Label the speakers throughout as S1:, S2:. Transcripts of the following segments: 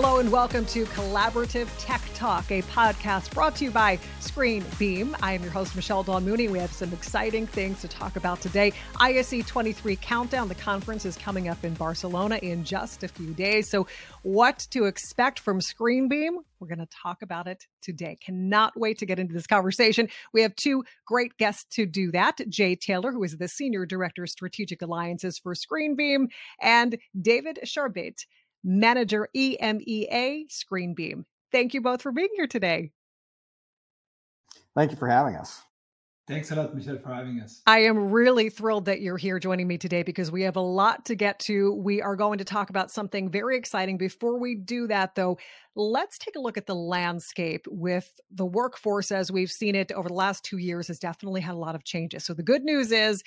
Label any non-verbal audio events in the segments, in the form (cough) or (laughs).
S1: Hello and welcome to Collaborative Tech Talk, a podcast brought to you by Screen Beam. I am your host, Michelle Dawn Mooney. We have some exciting things to talk about today. ISE 23 Countdown, the conference is coming up in Barcelona in just a few days. So, what to expect from Screen Beam? We're going to talk about it today. Cannot wait to get into this conversation. We have two great guests to do that Jay Taylor, who is the Senior Director of Strategic Alliances for Screen Beam, and David Charbit Manager EMEA Screenbeam. Thank you both for being here today.
S2: Thank you for having us.
S3: Thanks a lot, Michelle, for having us.
S1: I am really thrilled that you're here joining me today because we have a lot to get to. We are going to talk about something very exciting. Before we do that, though, let's take a look at the landscape with the workforce as we've seen it over the last two years has definitely had a lot of changes. So the good news is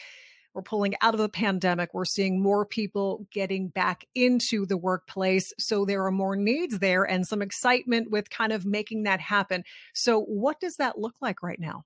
S1: we're pulling out of the pandemic. We're seeing more people getting back into the workplace. So there are more needs there and some excitement with kind of making that happen. So, what does that look like right now?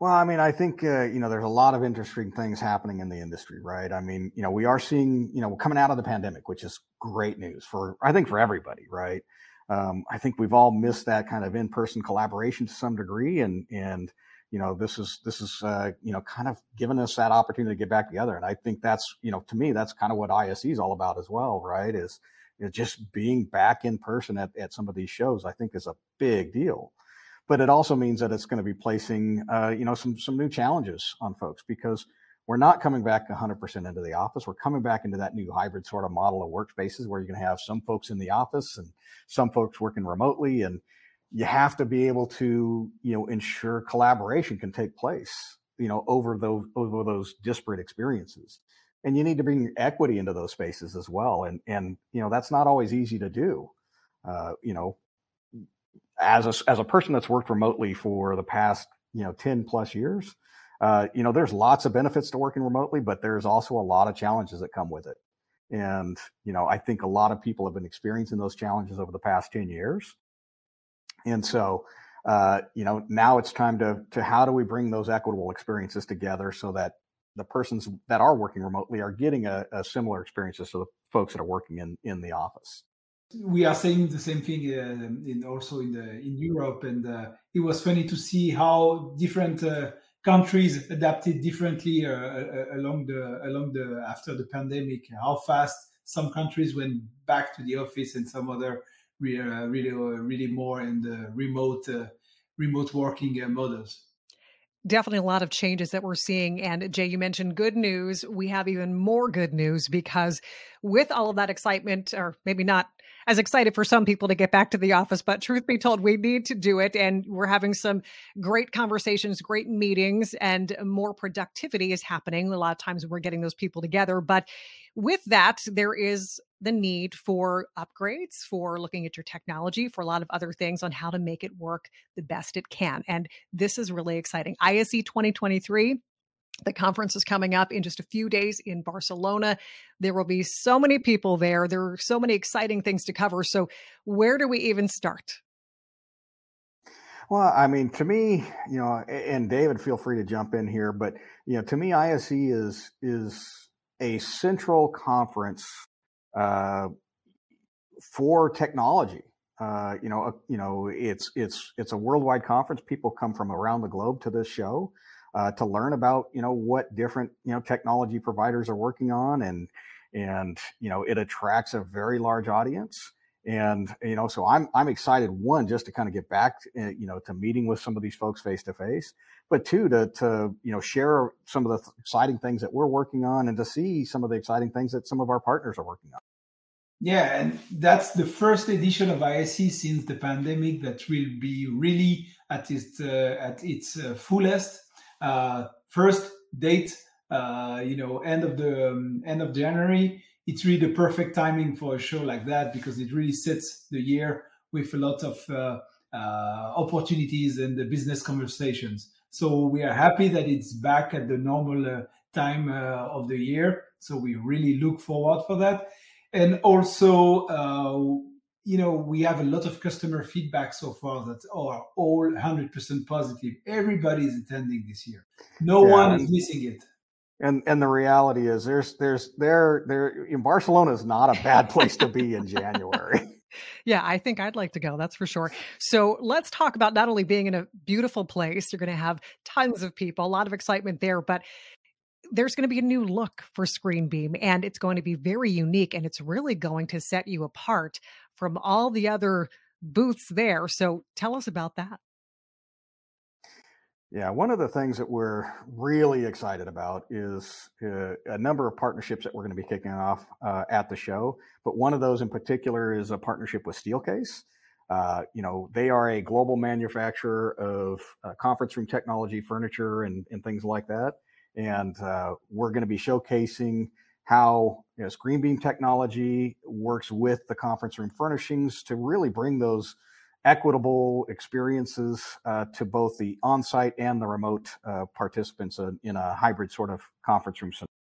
S2: Well, I mean, I think uh, you know there's a lot of interesting things happening in the industry, right? I mean, you know, we are seeing you know coming out of the pandemic, which is great news for I think for everybody, right? Um, I think we've all missed that kind of in-person collaboration to some degree, and and you know this is this is uh, you know kind of giving us that opportunity to get back together. And i think that's you know to me that's kind of what ise is all about as well right? Is you know, just being back in person at, at some of these shows i think is a big deal. But it also means that it's going to be placing uh, you know some some new challenges on folks because we're not coming back 100% into the office. We're coming back into that new hybrid sort of model of workspaces where you're going to have some folks in the office and some folks working remotely and you have to be able to you know ensure collaboration can take place you know over those over those disparate experiences. And you need to bring equity into those spaces as well. And and you know that's not always easy to do. Uh, you know as a as a person that's worked remotely for the past you know 10 plus years uh, you know there's lots of benefits to working remotely but there's also a lot of challenges that come with it. And you know i think a lot of people have been experiencing those challenges over the past 10 years and so, uh, you know, now it's time to to how do we bring those equitable experiences together so that the persons that are working remotely are getting a, a similar experiences to the folks that are working in in the office.
S3: We are saying the same thing uh, in also in the in Europe, and uh, it was funny to see how different uh, countries adapted differently uh, uh, along the along the after the pandemic. How fast some countries went back to the office, and some other really, uh, really, uh, really more in the remote, uh, remote working models.
S1: Definitely a lot of changes that we're seeing. And Jay, you mentioned good news. We have even more good news because with all of that excitement, or maybe not as excited for some people to get back to the office, but truth be told, we need to do it. And we're having some great conversations, great meetings, and more productivity is happening. A lot of times we're getting those people together. But with that, there is the need for upgrades, for looking at your technology, for a lot of other things on how to make it work the best it can. And this is really exciting. ISE 2023 the conference is coming up in just a few days in Barcelona. There will be so many people there. There are so many exciting things to cover. So, where do we even start?
S2: Well, I mean, to me, you know, and David, feel free to jump in here, but you know, to me, ISE is is a central conference uh, for technology. Uh, you know, uh, you know, it's it's it's a worldwide conference. People come from around the globe to this show uh, to learn about you know what different you know technology providers are working on, and and you know it attracts a very large audience. And you know, so I'm I'm excited one just to kind of get back, uh, you know, to meeting with some of these folks face to face, but two to to you know share some of the th- exciting things that we're working on, and to see some of the exciting things that some of our partners are working on.
S3: Yeah, and that's the first edition of ISE since the pandemic that will be really at its uh, at its uh, fullest. Uh, first date, uh, you know, end of the um, end of January. It's really the perfect timing for a show like that because it really sets the year with a lot of uh, uh, opportunities and the business conversations. So we are happy that it's back at the normal time of the year. So we really look forward for that and also uh, you know we have a lot of customer feedback so far that are all 100% positive everybody is attending this year no yeah, one is missing it
S2: and and the reality is there's there's there there in barcelona is not a bad place to be in january (laughs)
S1: Yeah, I think I'd like to go. That's for sure. So let's talk about not only being in a beautiful place, you're going to have tons of people, a lot of excitement there, but there's going to be a new look for Screenbeam and it's going to be very unique and it's really going to set you apart from all the other booths there. So tell us about that.
S2: Yeah, one of the things that we're really excited about is uh, a number of partnerships that we're going to be kicking off uh, at the show. But one of those in particular is a partnership with Steelcase. Uh, you know, they are a global manufacturer of uh, conference room technology, furniture, and, and things like that. And uh, we're going to be showcasing how you know, Screenbeam technology works with the conference room furnishings to really bring those equitable experiences uh, to both the on-site and the remote uh, participants uh, in a hybrid sort of conference room scenario.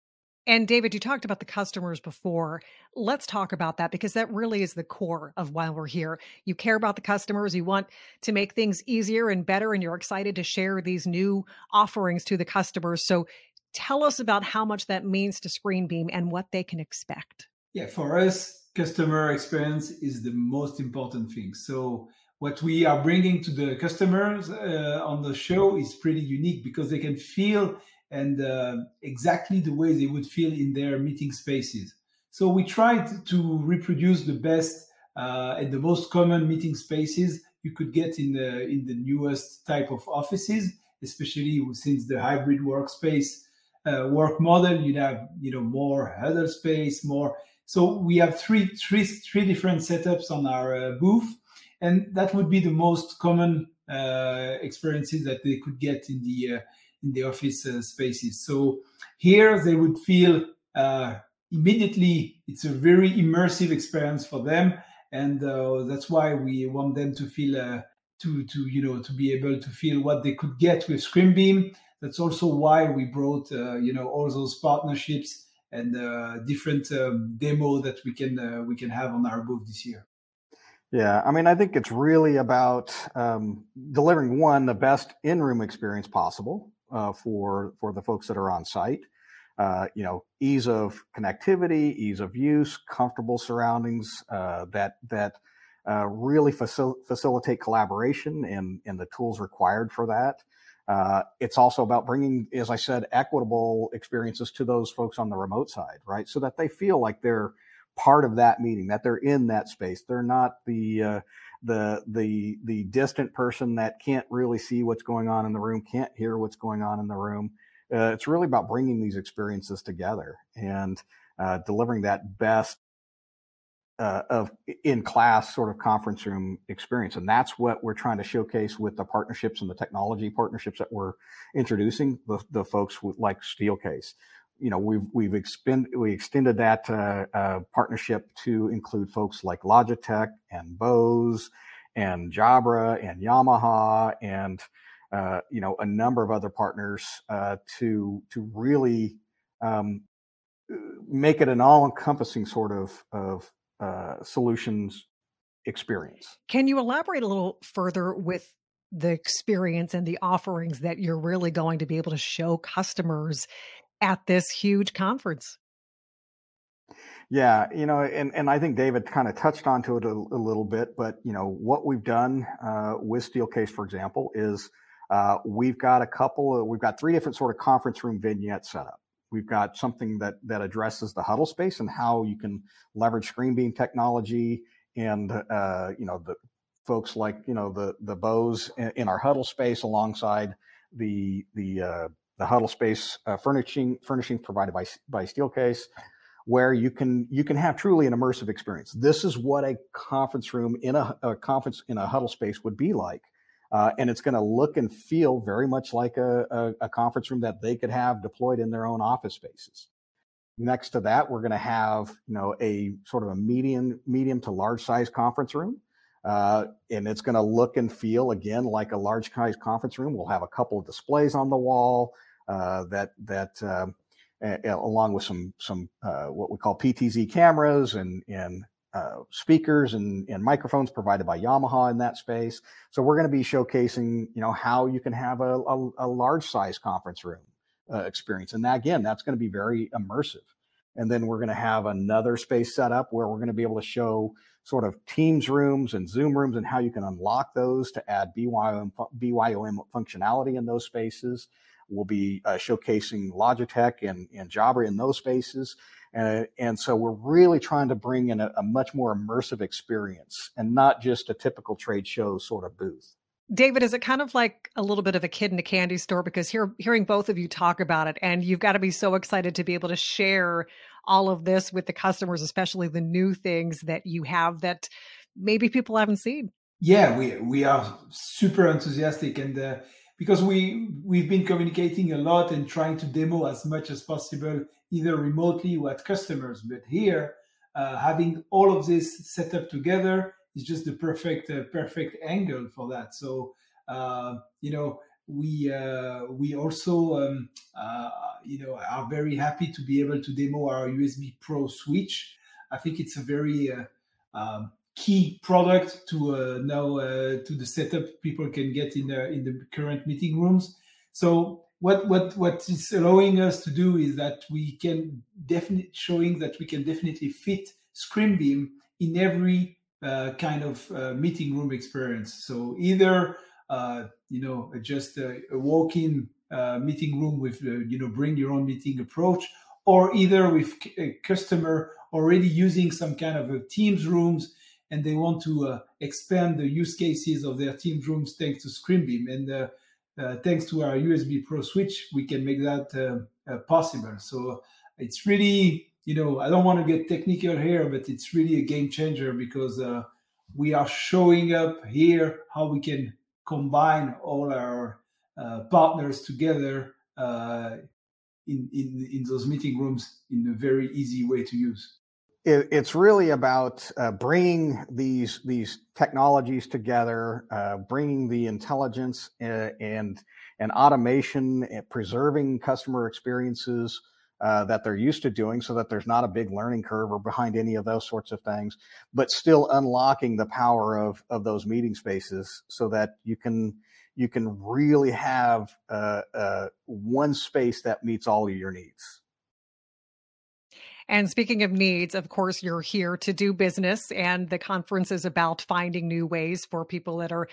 S1: And David, you talked about the customers before. Let's talk about that because that really is the core of why we're here. You care about the customers, you want to make things easier and better, and you're excited to share these new offerings to the customers. So tell us about how much that means to Screenbeam and what they can expect.
S3: Yeah, for us, customer experience is the most important thing. So what we are bringing to the customers uh, on the show is pretty unique because they can feel and uh, exactly the way they would feel in their meeting spaces. So we tried to reproduce the best uh, and the most common meeting spaces you could get in the in the newest type of offices, especially since the hybrid workspace uh, work model. You'd have you know more huddle space, more. So we have three three three different setups on our uh, booth and that would be the most common uh, experiences that they could get in the uh, in the office uh, spaces. So here they would feel uh, immediately it's a very immersive experience for them, and uh, that's why we want them to feel uh, to to you know to be able to feel what they could get with Screenbeam. That's also why we brought you know all those partnerships and different um, demo that we can we can have on our booth this year.
S2: Yeah, I mean, I think it's really about um, delivering one the best in-room experience possible uh, for for the folks that are on site. Uh, you know, ease of connectivity, ease of use, comfortable surroundings uh, that that uh, really facil- facilitate collaboration and and the tools required for that. Uh, it's also about bringing, as I said, equitable experiences to those folks on the remote side, right? So that they feel like they're part of that meeting, that they're in that space. They're not the uh, the the the distant person that can't really see what's going on in the room, can't hear what's going on in the room. Uh, it's really about bringing these experiences together and uh, delivering that best uh, of in class sort of conference room experience. And that's what we're trying to showcase with the partnerships and the technology partnerships that we're introducing the, the folks with, like Steelcase you know we've we've expend, we extended that uh, uh, partnership to include folks like Logitech and Bose and Jabra and Yamaha and uh, you know a number of other partners uh, to to really um, make it an all-encompassing sort of of uh, solutions experience.
S1: Can you elaborate a little further with the experience and the offerings that you're really going to be able to show customers at this huge conference.
S2: Yeah, you know, and, and I think David kind of touched onto it a, a little bit, but you know what we've done uh, with Steelcase, for example, is uh, we've got a couple of we've got three different sort of conference room vignettes set up. We've got something that that addresses the huddle space and how you can leverage Screenbeam technology and uh, you know the folks like you know the the Bose in, in our huddle space alongside the the uh, the huddle space uh, furnishing furnishing provided by by Steelcase, where you can you can have truly an immersive experience. This is what a conference room in a, a conference in a huddle space would be like, uh, and it's going to look and feel very much like a, a, a conference room that they could have deployed in their own office spaces. Next to that, we're going to have you know a sort of a medium medium to large size conference room. Uh, and it's going to look and feel again like a large size conference room. We'll have a couple of displays on the wall. Uh, that that um, along with some some uh, what we call PTZ cameras and and uh, speakers and, and microphones provided by Yamaha in that space. So we're going to be showcasing, you know, how you can have a, a, a large size conference room uh, experience. And that, again, that's going to be very immersive. And then we're going to have another space set up where we're going to be able to show sort of Teams rooms and Zoom rooms and how you can unlock those to add BYOM, BYOM functionality in those spaces. We'll be uh, showcasing Logitech and, and Jabra in those spaces. And, and so we're really trying to bring in a, a much more immersive experience and not just a typical trade show sort of booth.
S1: David, is it kind of like a little bit of a kid in a candy store? Because here, hearing both of you talk about it, and you've got to be so excited to be able to share all of this with the customers, especially the new things that you have that maybe people haven't seen.
S3: Yeah, we we are super enthusiastic, and uh, because we we've been communicating a lot and trying to demo as much as possible, either remotely or at customers. But here, uh, having all of this set up together is just the perfect uh, perfect angle for that. So uh, you know we uh, we also um, uh, you know are very happy to be able to demo our USB Pro switch. I think it's a very uh, um, key product to uh, now to the setup people can get in the in the current meeting rooms. So what what what is allowing us to do is that we can definitely showing that we can definitely fit ScreenBeam in every uh, kind of uh, meeting room experience. So either uh, you know just a, a walk-in uh, meeting room with uh, you know bring your own meeting approach, or either with a customer already using some kind of a Teams rooms and they want to uh, expand the use cases of their Teams rooms thanks to ScreenBeam and. thanks to our USB Pro switch, we can make that possible. So it's really you know, I don't want to get technical here, but it's really a game changer because uh, we are showing up here how we can combine all our uh, partners together uh, in, in in those meeting rooms in a very easy way to use.
S2: It, it's really about uh, bringing these these technologies together, uh, bringing the intelligence and uh, and, and automation, and preserving customer experiences uh, that they're used to doing so that there's not a big learning curve or behind any of those sorts of things, but still unlocking the power of, of those meeting spaces so that you can, you can really have uh, uh, one space that meets all of your needs.
S1: And speaking of needs, of course, you're here to do business, and the conference is about finding new ways for people that are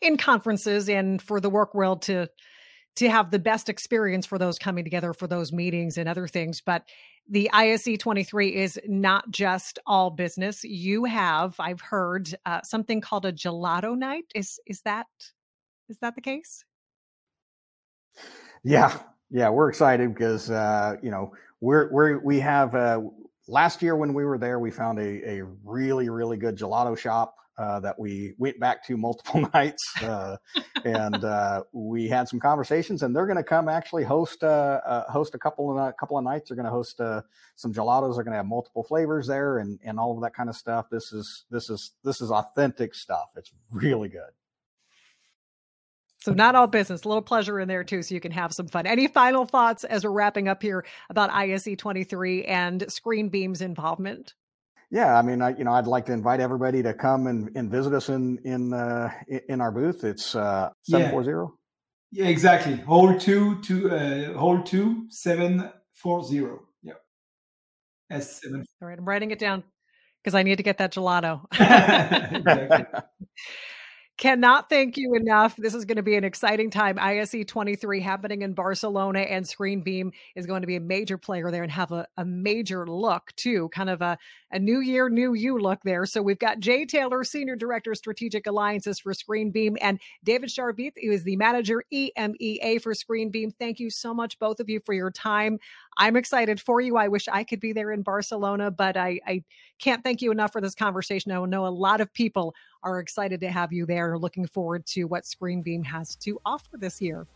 S1: in conferences and for the work world to to have the best experience for those coming together for those meetings and other things. But the ISE 23 is not just all business. You have, I've heard, uh, something called a gelato night. Is is that is that the case?
S2: Yeah, yeah, we're excited because uh, you know we're we're we have uh, last year when we were there, we found a a really really good gelato shop uh, that we went back to multiple (laughs) nights, uh, and uh, we had some conversations. And they're going to come actually host uh, uh, host a couple of a couple of nights. They're going to host some gelatos. They're going to have multiple flavors there, and and all of that kind of stuff. This is this is this is authentic stuff. It's really good.
S1: So not all business, a little pleasure in there too, so you can have some fun. Any final thoughts as we're wrapping up here about ISE 23 and ScreenBeam's involvement?
S2: Yeah, I mean, I, you know, I'd like to invite everybody to come and, and visit us in in uh, in our booth. It's uh, seven four zero.
S3: Yeah, exactly. Hall two to uh, hall two seven four zero. Yeah, S seven.
S1: All right, I'm writing it down because I need to get that gelato. (laughs) (laughs) Cannot thank you enough. This is going to be an exciting time. ISE 23 happening in Barcelona, and ScreenBeam is going to be a major player there and have a, a major look, too. Kind of a, a new year, new you look there. So we've got Jay Taylor, Senior Director, Strategic Alliances for ScreenBeam, and David Charbit, who is the Manager EMEA for ScreenBeam. Thank you so much, both of you, for your time. I'm excited for you. I wish I could be there in Barcelona, but I, I can't thank you enough for this conversation. I know a lot of people are excited to have you there, and looking forward to what ScreenBeam has to offer this year.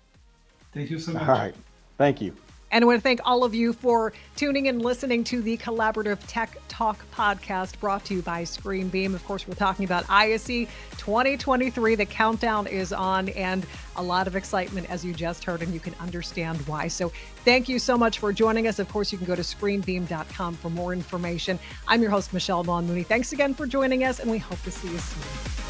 S3: Thank you so much.
S2: All right. Thank you.
S1: And I want to thank all of you for tuning in, and listening to the Collaborative Tech Talk podcast brought to you by ScreenBeam. Of course, we're talking about ISE 2023. The countdown is on and a lot of excitement, as you just heard, and you can understand why. So thank you so much for joining us. Of course, you can go to screenbeam.com for more information. I'm your host, Michelle Dawn Mooney. Thanks again for joining us, and we hope to see you soon.